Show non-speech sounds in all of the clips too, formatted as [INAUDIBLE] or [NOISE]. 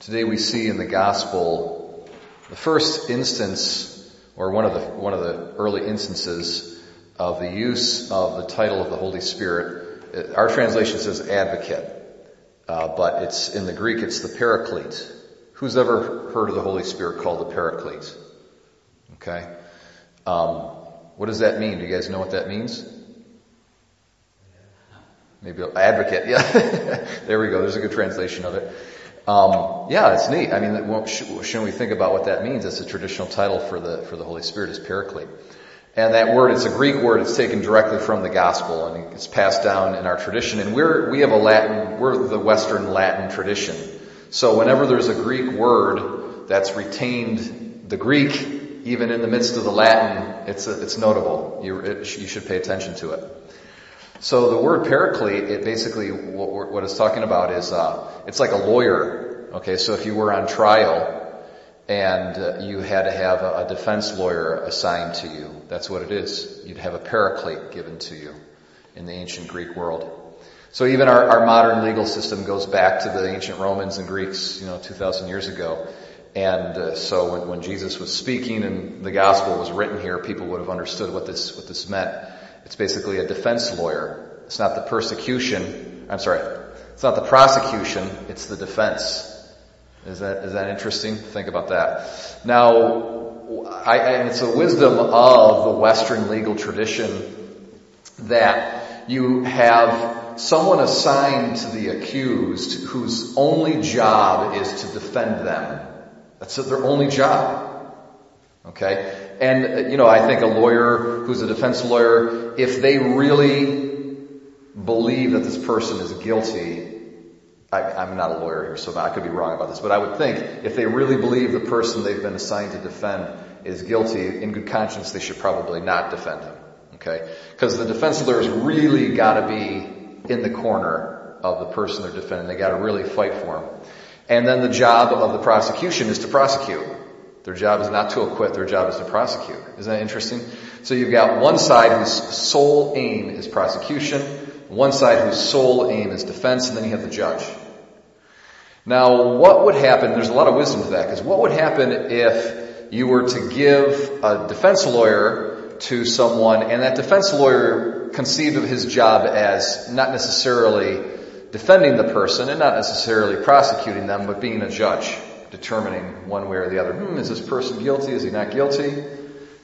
Today we see in the gospel the first instance, or one of the, one of the early instances of the use of the title of the Holy Spirit. Our translation says advocate, uh, but it's in the Greek it's the paraclete. Who's ever heard of the Holy Spirit called the paraclete? Okay. Um, what does that mean? Do you guys know what that means? Maybe advocate. [LAUGHS] Yeah. there we go. There's a good translation of it. Um, yeah, it's neat. I mean, shouldn't we think about what that means? It's a traditional title for the for the Holy Spirit is Paraclete, and that word it's a Greek word. It's taken directly from the Gospel, and it's passed down in our tradition. And we're we have a Latin. We're the Western Latin tradition. So whenever there's a Greek word that's retained the Greek, even in the midst of the Latin, it's a, it's notable. You it, you should pay attention to it. So the word paraclete, it basically, what, it's talking about is, uh, it's like a lawyer. Okay, so if you were on trial and uh, you had to have a, a defense lawyer assigned to you, that's what it is. You'd have a paraclete given to you in the ancient Greek world. So even our, our modern legal system goes back to the ancient Romans and Greeks, you know, 2,000 years ago. And uh, so when, when Jesus was speaking and the gospel was written here, people would have understood what this what this meant. It's basically a defense lawyer. It's not the persecution. I'm sorry. It's not the prosecution. It's the defense. Is that, is that interesting? Think about that. Now, I, and it's a wisdom of the Western legal tradition that you have someone assigned to the accused whose only job is to defend them. That's their only job. Okay? And, uh, you know, I think a lawyer who's a defense lawyer, if they really believe that this person is guilty, I, am not a lawyer here, so I could be wrong about this, but I would think if they really believe the person they've been assigned to defend is guilty, in good conscience, they should probably not defend him. Okay? Because the defense lawyer's really gotta be in the corner of the person they're defending. They gotta really fight for him. And then the job of the prosecution is to prosecute. Their job is not to acquit, their job is to prosecute. Isn't that interesting? So you've got one side whose sole aim is prosecution, one side whose sole aim is defense, and then you have the judge. Now, what would happen, there's a lot of wisdom to that, because what would happen if you were to give a defense lawyer to someone and that defense lawyer conceived of his job as not necessarily defending the person and not necessarily prosecuting them, but being a judge? Determining one way or the other. Hmm, is this person guilty? Is he not guilty?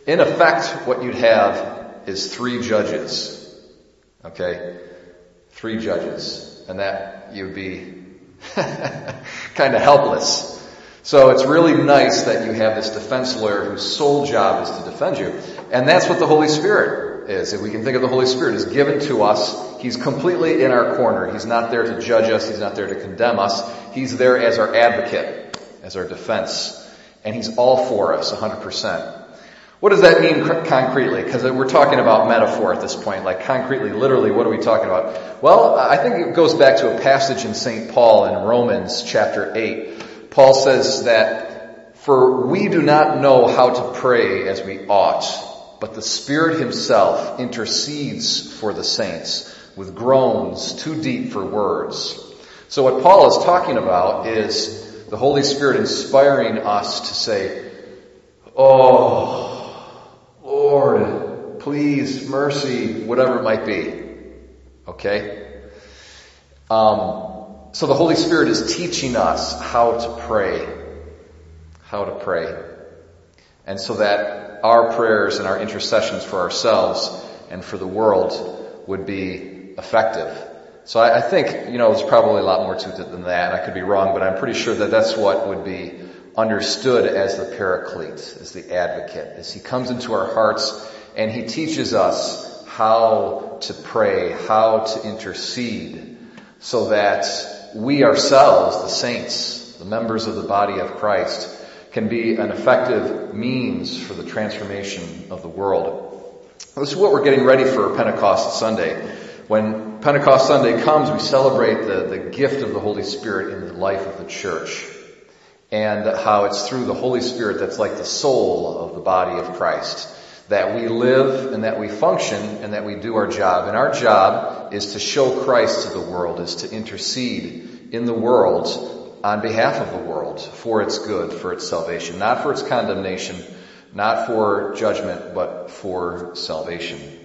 In effect, what you'd have is three judges. Okay? Three judges. And that you'd be [LAUGHS] kind of helpless. So it's really nice that you have this defense lawyer whose sole job is to defend you. And that's what the Holy Spirit is. If we can think of the Holy Spirit as given to us, He's completely in our corner. He's not there to judge us. He's not there to condemn us. He's there as our advocate as our defense. And He's all for us, 100%. What does that mean concretely? Because we're talking about metaphor at this point. Like concretely, literally, what are we talking about? Well, I think it goes back to a passage in St. Paul in Romans chapter 8. Paul says that, for we do not know how to pray as we ought, but the Spirit Himself intercedes for the saints with groans too deep for words. So what Paul is talking about is the Holy Spirit inspiring us to say, Oh, Lord, please, mercy, whatever it might be. Okay? Um, so the Holy Spirit is teaching us how to pray. How to pray. And so that our prayers and our intercessions for ourselves and for the world would be effective. So I, I, think, you know, there's probably a lot more to it than that. I could be wrong, but I'm pretty sure that that's what would be understood as the paraclete, as the advocate, as he comes into our hearts and he teaches us how to pray, how to intercede, so that we ourselves, the saints, the members of the body of Christ, can be an effective means for the transformation of the world. This is what we're getting ready for Pentecost Sunday. When Pentecost Sunday comes, we celebrate the, the gift of the Holy Spirit in the life of the church. And how it's through the Holy Spirit that's like the soul of the body of Christ. That we live and that we function and that we do our job. And our job is to show Christ to the world, is to intercede in the world on behalf of the world, for its good, for its salvation, not for its condemnation, not for judgment, but for salvation.